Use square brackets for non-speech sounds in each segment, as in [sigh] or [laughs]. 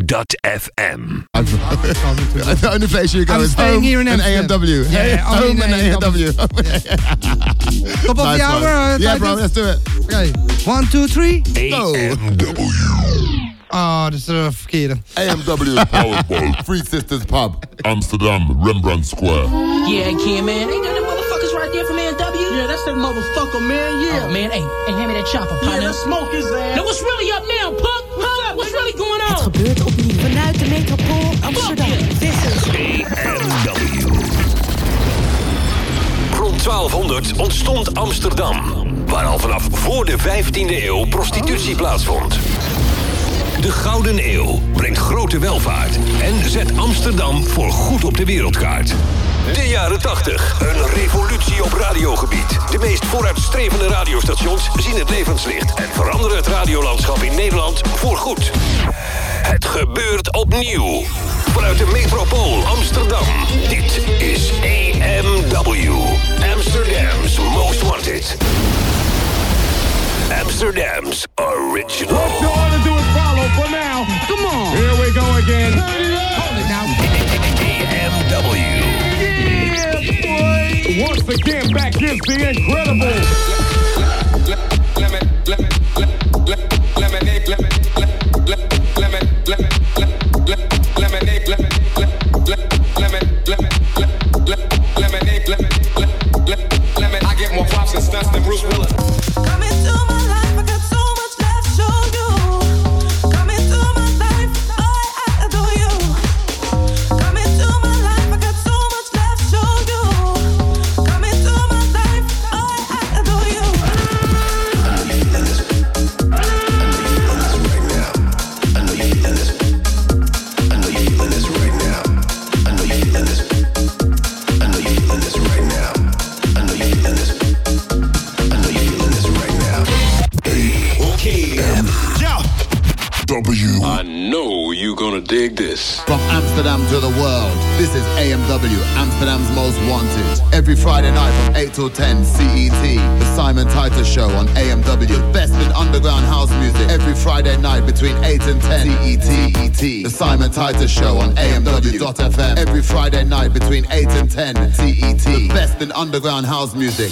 www.amw.fm. [laughs] the only place you go I'm is staying home here in and AMW. Yeah, Hey, only [laughs] home in and AMW. [laughs] Top of Nice the hour. one. uh, Yeah, bro, let's do it. Okay. One, two, three. Go. Ah, dat is de verkeerde. AMW Powerball, Three Sisters Pub, Amsterdam, Rembrandt Square. Yeah, Ken, man. Yeah, that's that motherfucker, man. Yeah. Oh, man, hey, hey, hand me that chopper, Yeah, partner. let's smoke his ass. Now, what's really up now, punk? Huh? What's really going on? gebeurt opnieuw vanuit de metropool Amsterdam. This is AMW. Rond 1200 ontstond Amsterdam, waar al vanaf voor de 15e eeuw prostitutie plaatsvond. De Gouden Eeuw brengt grote welvaart en zet Amsterdam voor goed op de wereldkaart. De jaren 80, een revolutie op radiogebied. De meest vooruitstrevende radiostations zien het levenslicht en veranderen het radiolandschap in Nederland voor goed. Het gebeurt opnieuw. Vanuit de metropool Amsterdam. Dit is AMW. Amsterdam's Most Wanted. Amsterdam's Original. For now. Come on. Here we go again. AMW. Once again, back is the incredible. I get more props and stunts than Bruce Willis. AMW, Amsterdam's Most Wanted. Every Friday night from 8 till 10 CET. The Simon Titus Show on AMW. Best in underground house music. Every Friday night between 8 and 10 CET. The Simon Titus Show on AMW.FM. Every Friday night between 8 and 10 CET. The best in underground house music.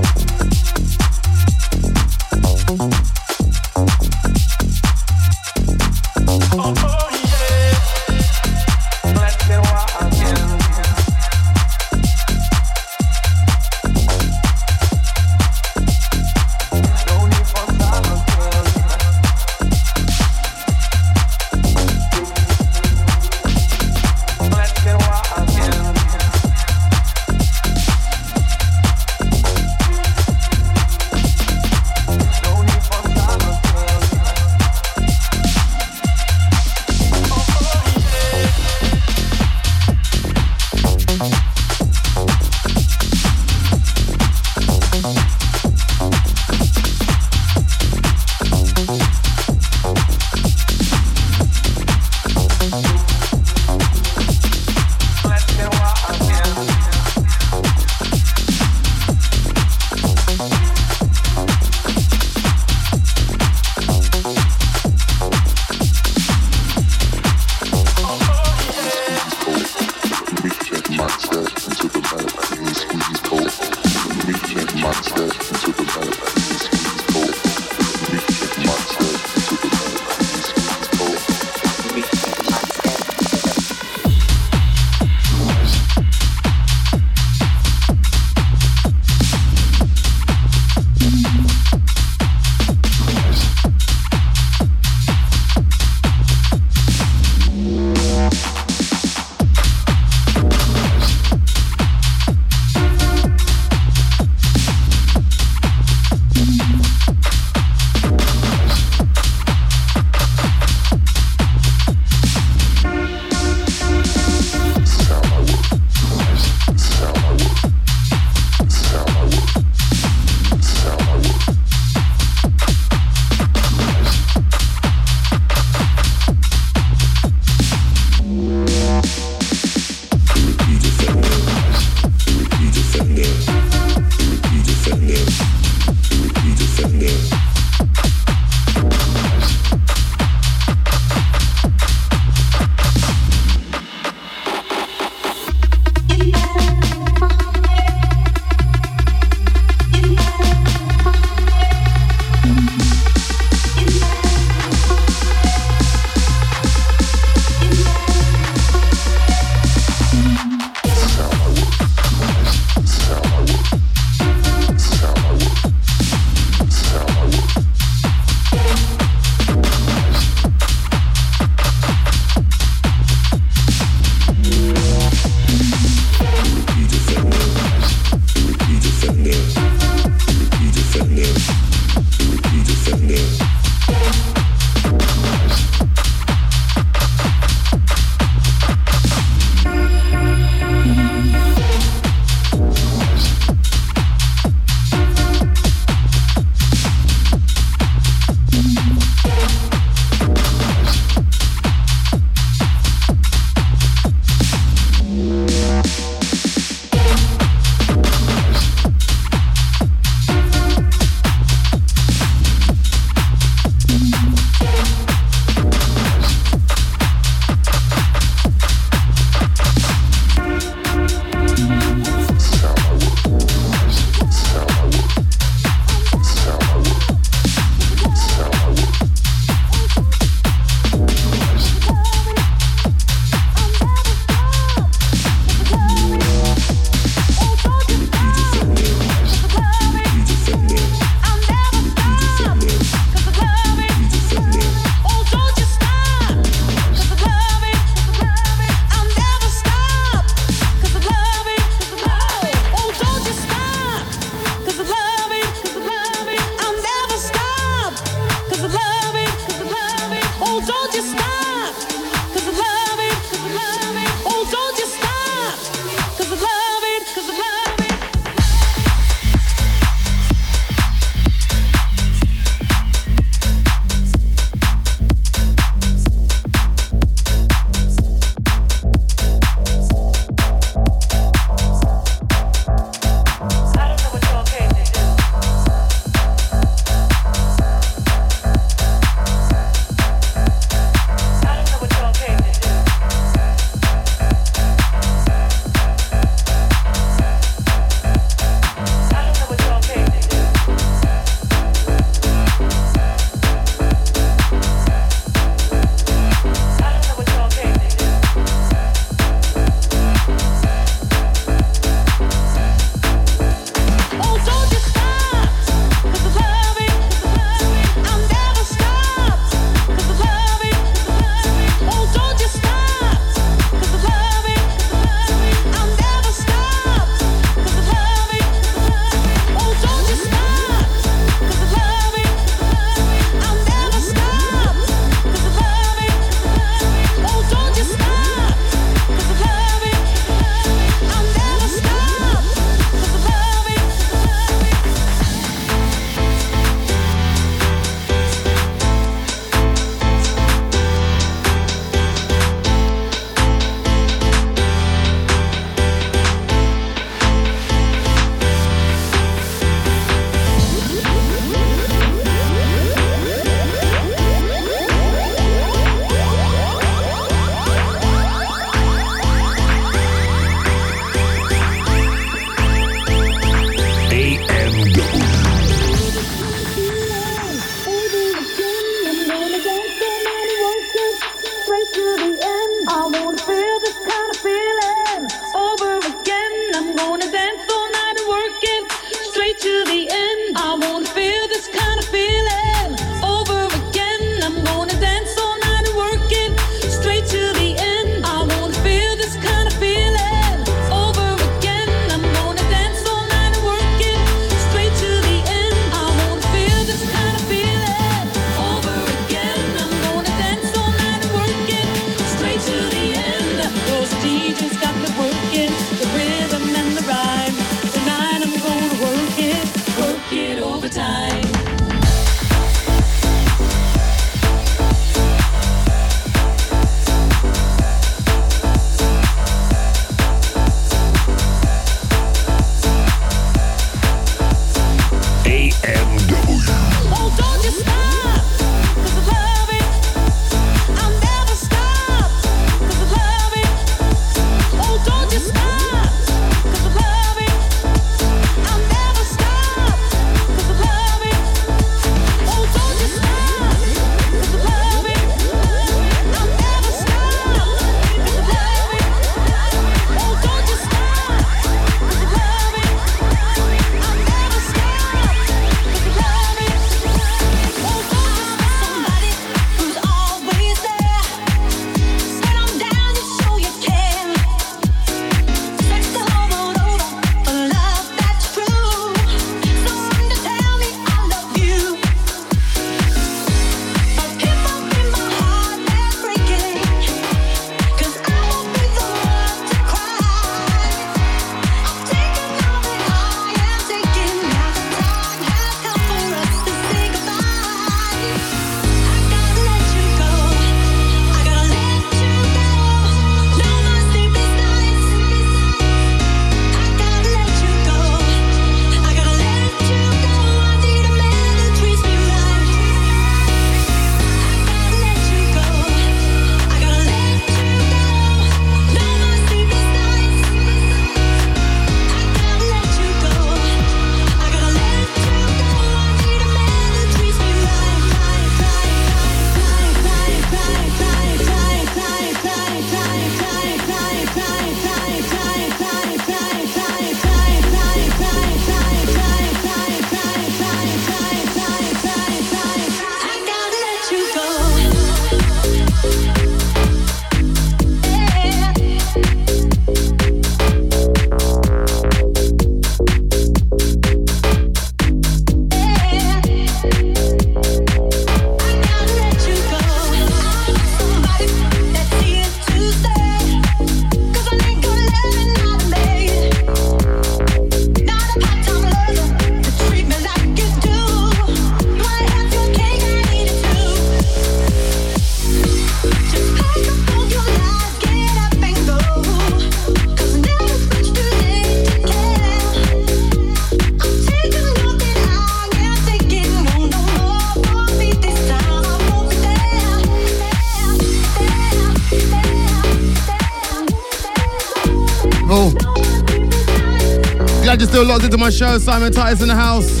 Still locked into my show. Simon Titus in the house.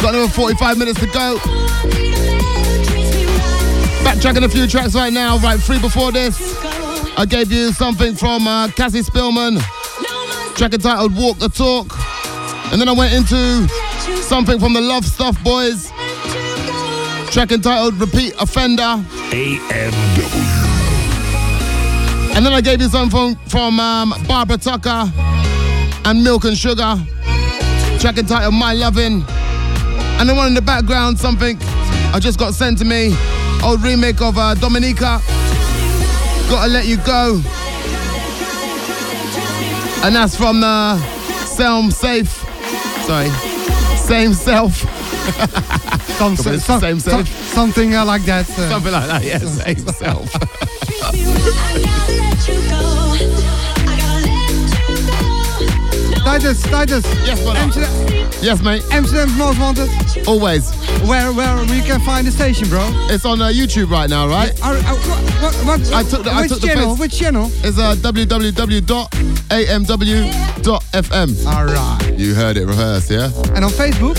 Got another 45 minutes to go. Backtracking a few tracks right now. Right, three before this. I gave you something from uh, Cassie Spillman. Track entitled Walk the Talk. And then I went into something from the Love Stuff Boys. Track entitled Repeat Offender. AMW. And then I gave you something from, from um, Barbara Tucker and Milk and Sugar. Track entitled My Lovin'. And then one in the background, something I just got sent to me. Old remake of uh, Dominica. Gotta Let You Go. And that's from the Selm Safe. Sorry. Same Self. [laughs] Some, Come on, it's some- same some- self. something uh, like that. uh. Something like that, yeah. Same [laughs] Self. Titus, Titus. Yes, brother. Amsterdam, Yes, mate. Amsterdam's Most Wanted. Always. Where where we can find the station, bro? It's on uh, YouTube right now, right? Are, are, what, what, I took the- I which took channel? face- Which channel? It's uh, www.amw.fm. All right. You heard it rehearsed, yeah? And on Facebook?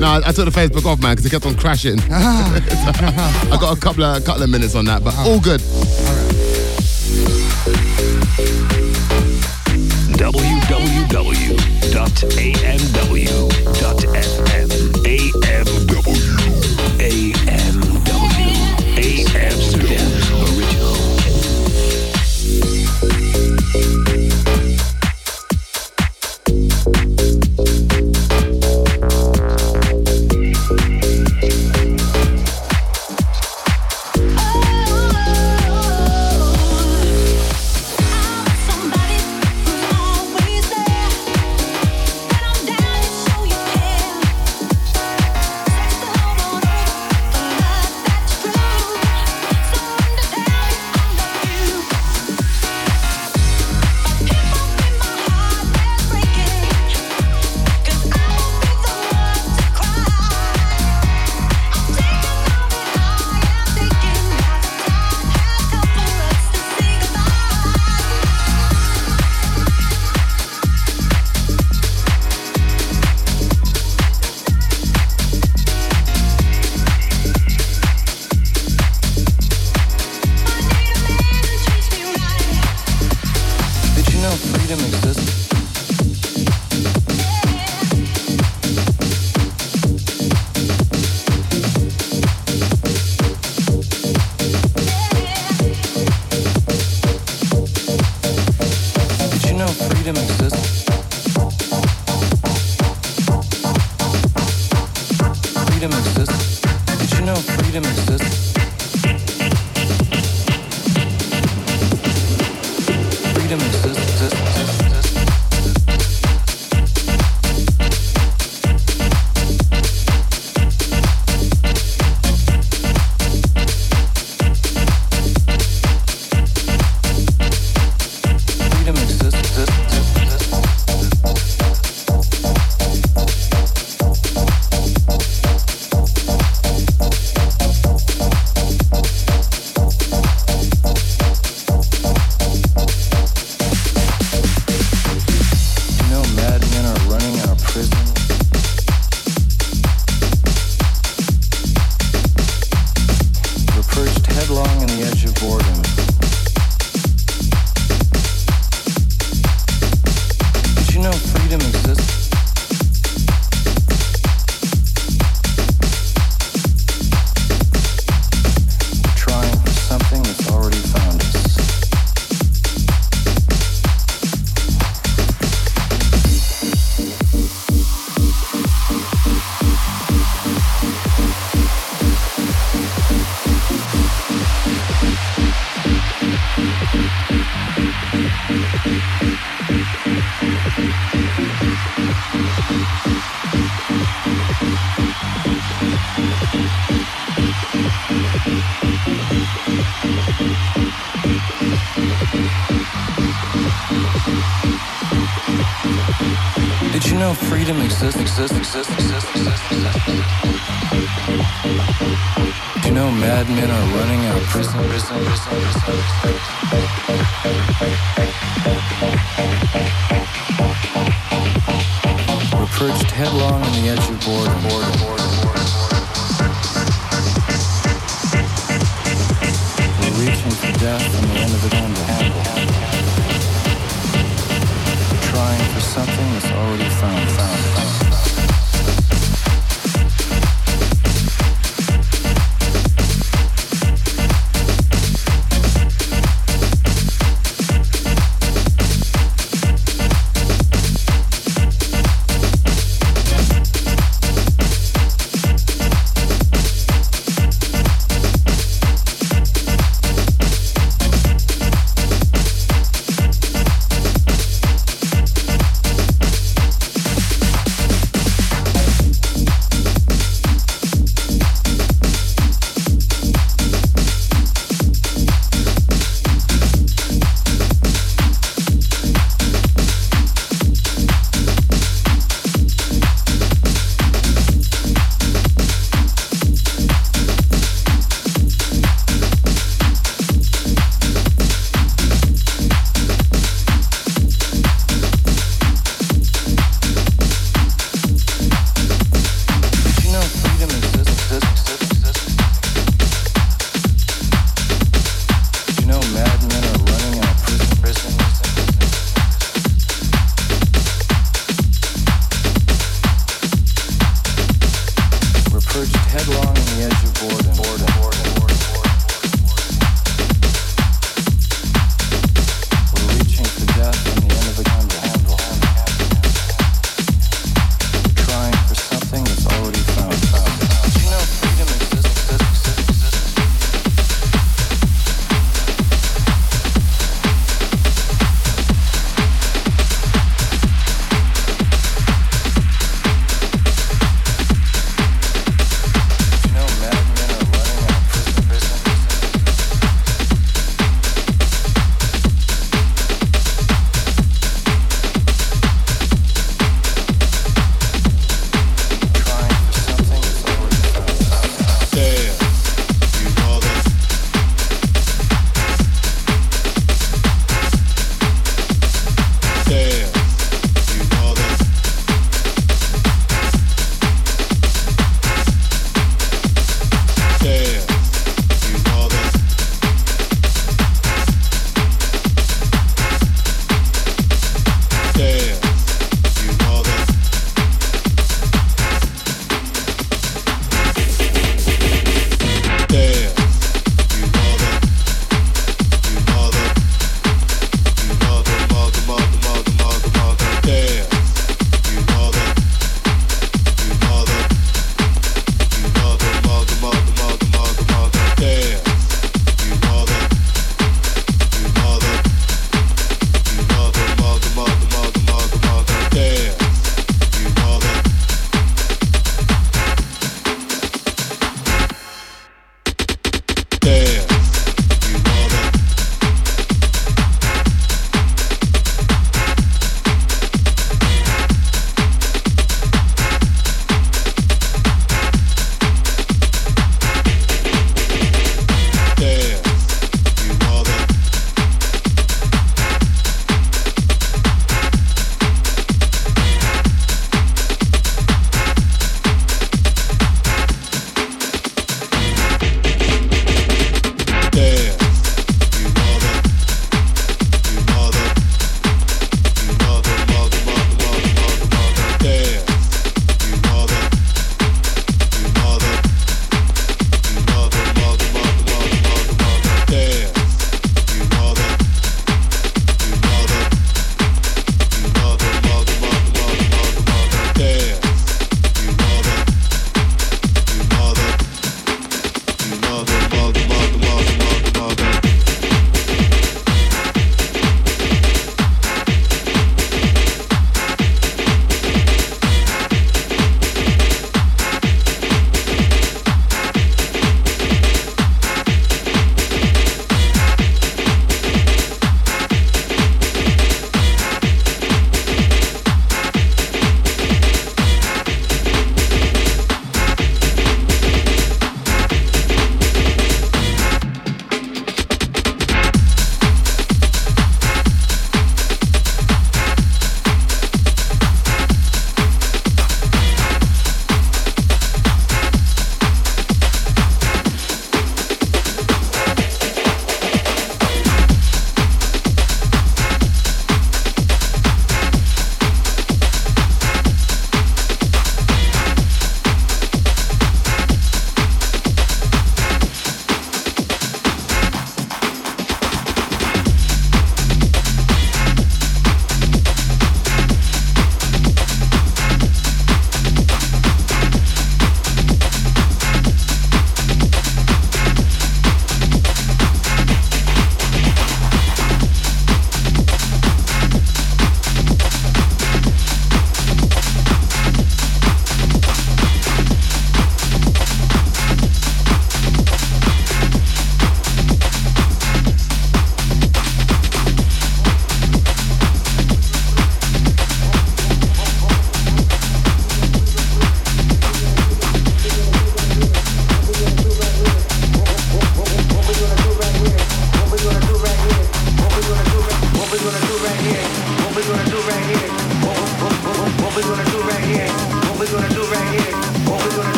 No, I, I took the Facebook off, man, because it kept on crashing. [laughs] [laughs] I got a couple of a couple of minutes on that, but all good. www.amw.fm.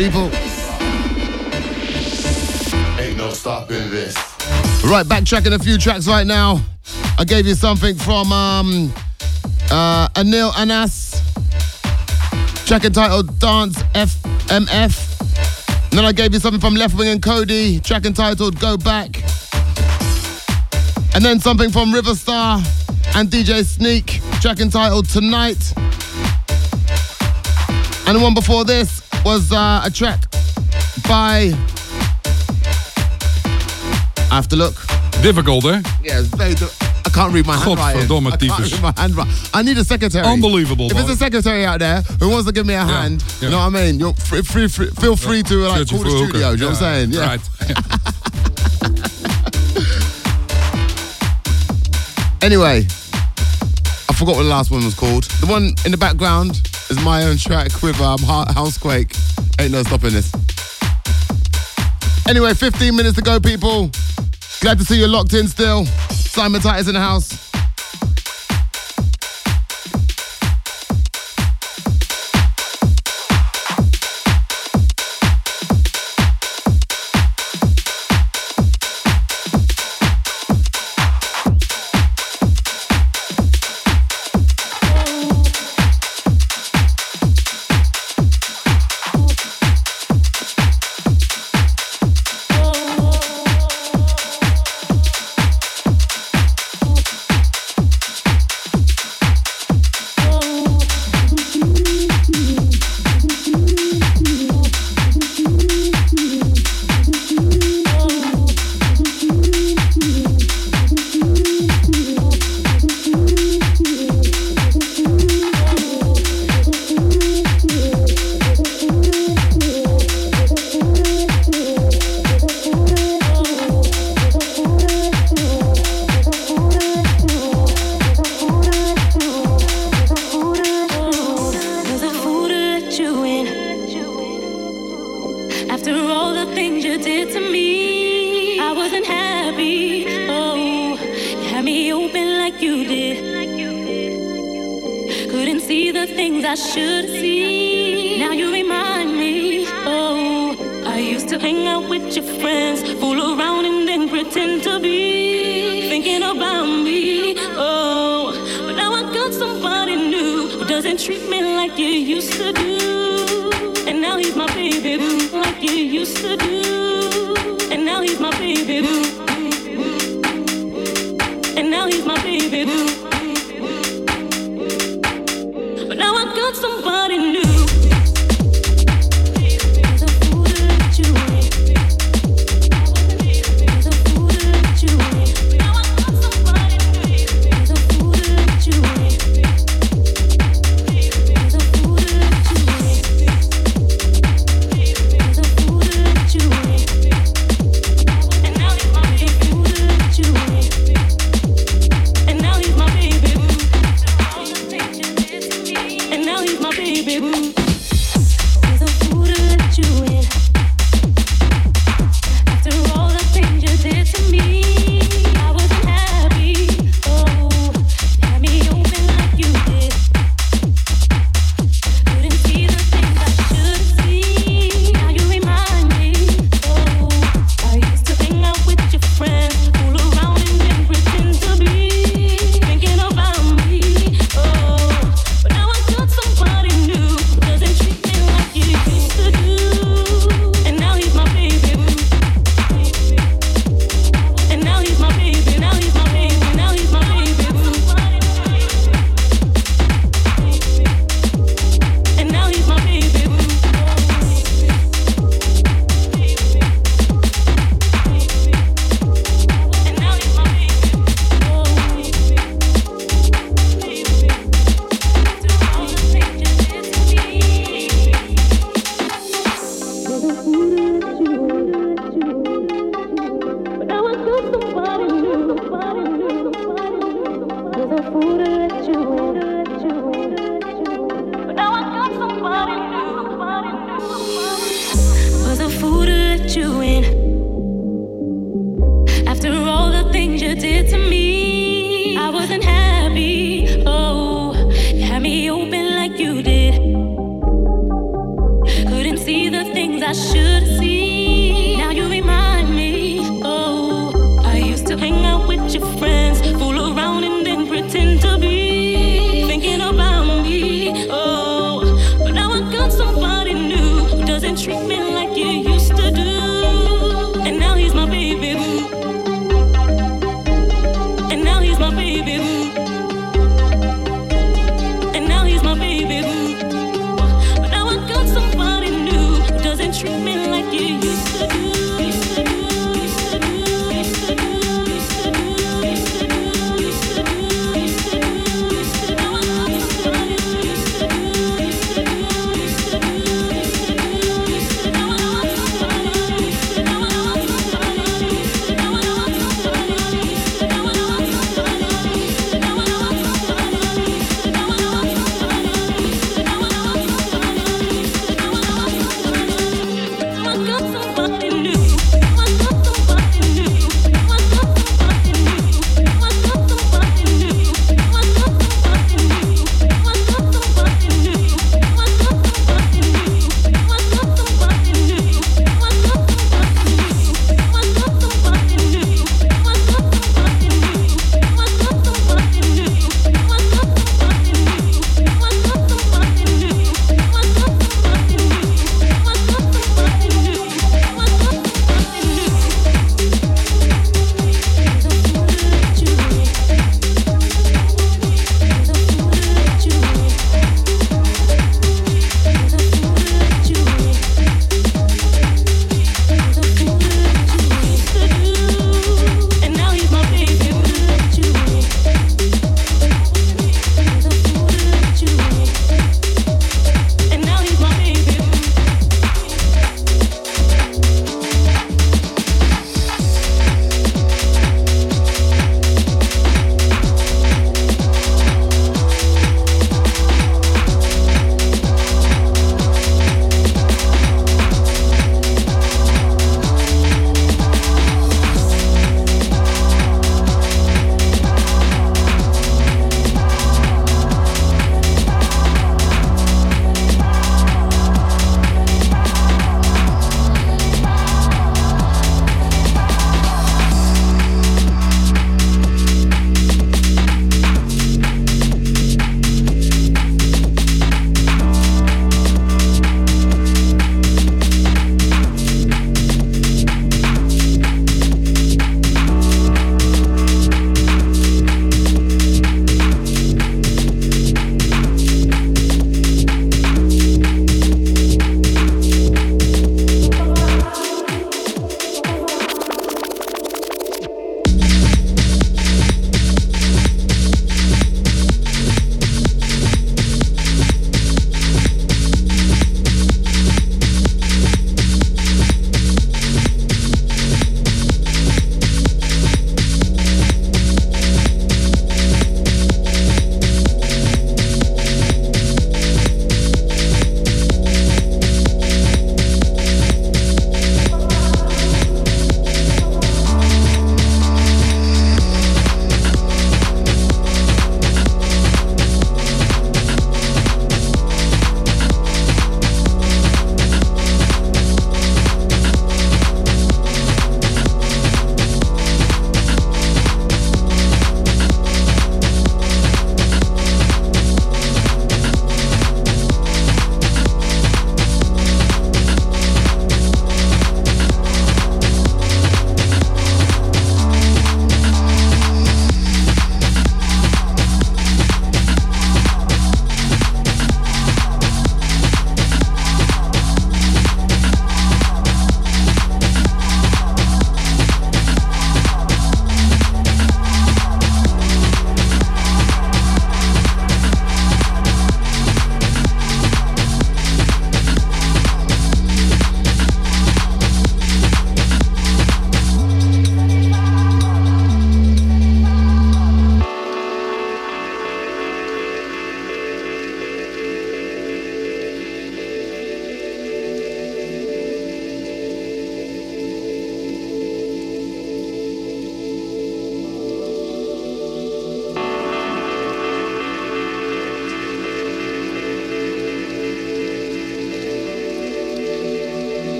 people. Ain't no stopping this. Right, backtracking a few tracks right now. I gave you something from um, uh, Anil Anas. Track entitled Dance FMF. And then I gave you something from Leftwing and Kody. Track entitled Go Back. And then something from Riva Starr and DJ Sneak. Track entitled Tonight. And the one before this was uh, a track by. I have to look. Difficult, hè? Yeah, it's very. I can't read my handwriting. Godverdomme, I can't read my handwriting. I need a secretary. Unbelievable, If man. there's a secretary out there who wants to give me a hand, yeah. you know what I mean? You're free, free, free, feel free to like call the hooker. studio. Do you know what I'm saying? Yeah. Right. [laughs] Anyway, I forgot what the last one was called. The one in the background is my own track with um, Housequake. Ain't no stopping this. Anyway, 15 minutes to go, people. Glad to see you locked in still. Simon Titus in the house. Hang out with your friends, fool around and then pretend to be thinking about me. Oh, but now I got somebody new who doesn't treat me like you used to do. And now he's my baby boo, like you used to do. And now he's my baby boo. And now he's my baby boo.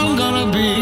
I'm gonna be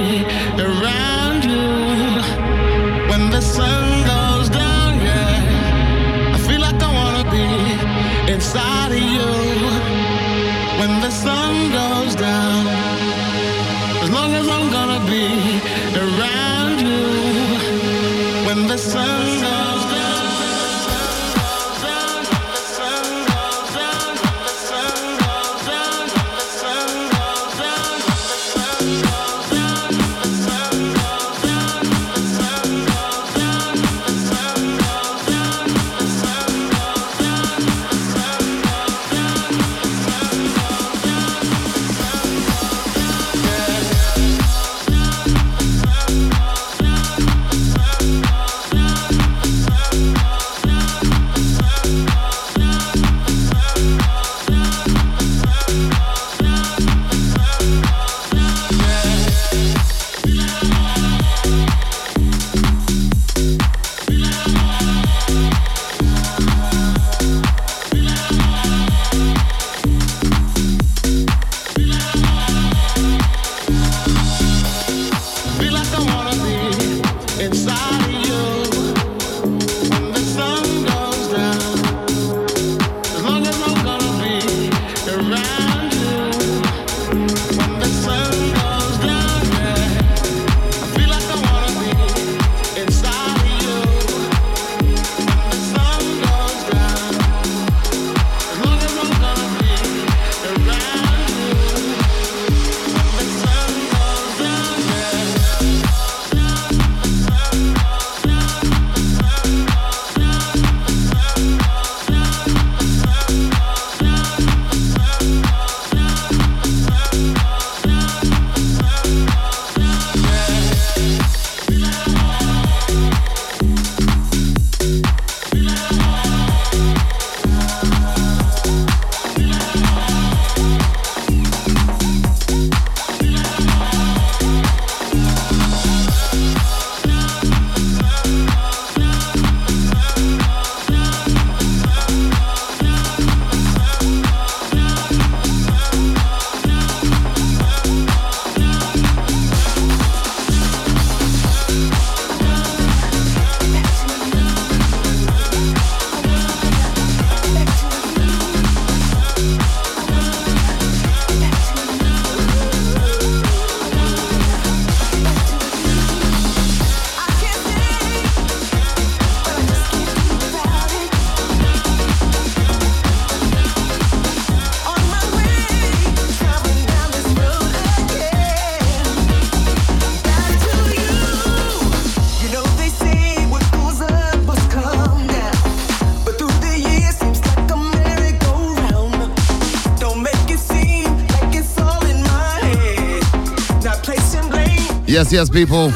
Yes, yes, people.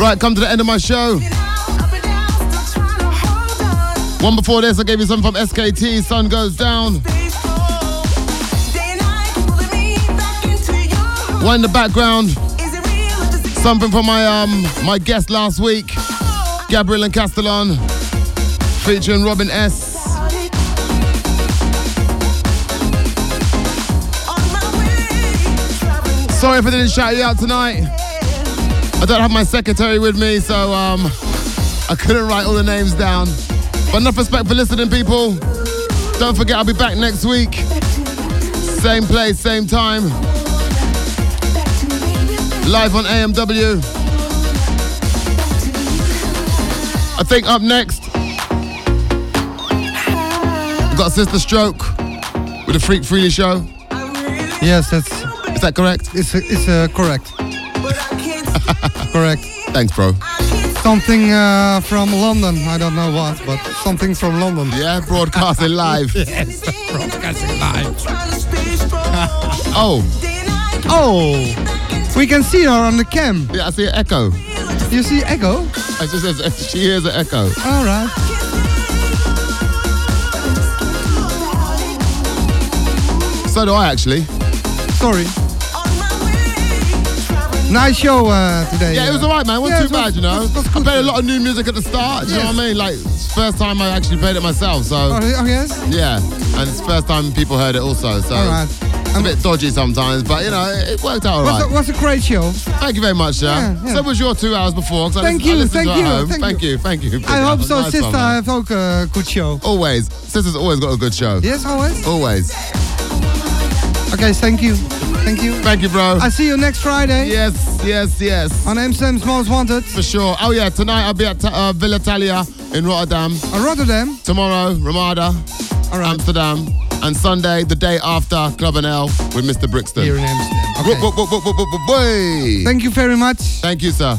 Right, come to the end of my show. One before this, I gave you something from SKT. Sun goes down. One in the background. Something from my um my guest last week, Gabriel and Castellon, featuring Robin S. Sorry if I didn't shout you out tonight. I don't have my secretary with me, so um, I couldn't write all the names down. But enough respect for listening, people. Don't forget, I'll be back next week. Same place, same time. Live on AMW. I think up next, we've got Sister Stroke with the Freak Freely show. Yes, that's. Is that correct? It's it's uh, correct. [laughs] correct. Thanks, bro. Something uh, from London. I don't know what, but something from London. Yeah, broadcasting live. [laughs] yes, broadcasting live. [laughs] oh. Oh. We can see her on the cam. Yeah, I see an echo. You see echo? It just says she hears an echo. All right. So do I actually. Sorry. Nice show uh, today. Yeah, it was uh, alright, man. It wasn't yeah, too was- bad, you know. was- was I played a lot of new music at the start. Do you know what I mean? Like first time I actually played it myself. So Oh, oh, yes. yeah, and it's first time people heard it also. So All right. it's a bit dodgy sometimes, but you know it worked out all right. a, was a great show. Thank you very much, sir. Yeah, yeah. So was your two hours before. Thank I you, thank to it you, at home. thank thank you, thank you. I hope so, Nice sister. heeft ook a good show. Always. Sister's always got a good show. Yes, always. Always. Okay, thank you. Thank you. Thank you, bro. I see you next Friday. Yes, yes, yes. On Amsterdam's Most Wanted. For sure. Oh, yeah, tonight I'll be at uh, Villa Italia in Rotterdam. Uh, Rotterdam. Tomorrow, Ramada, Amsterdam. And Sunday, the day after, Club NL with Mr. Brixton. Here in Amsterdam. Whoop, whoop. Thank you very much. Thank you, sir.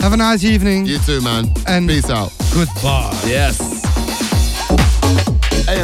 Have a nice evening. You too, man. And Peace out. Goodbye. Yes.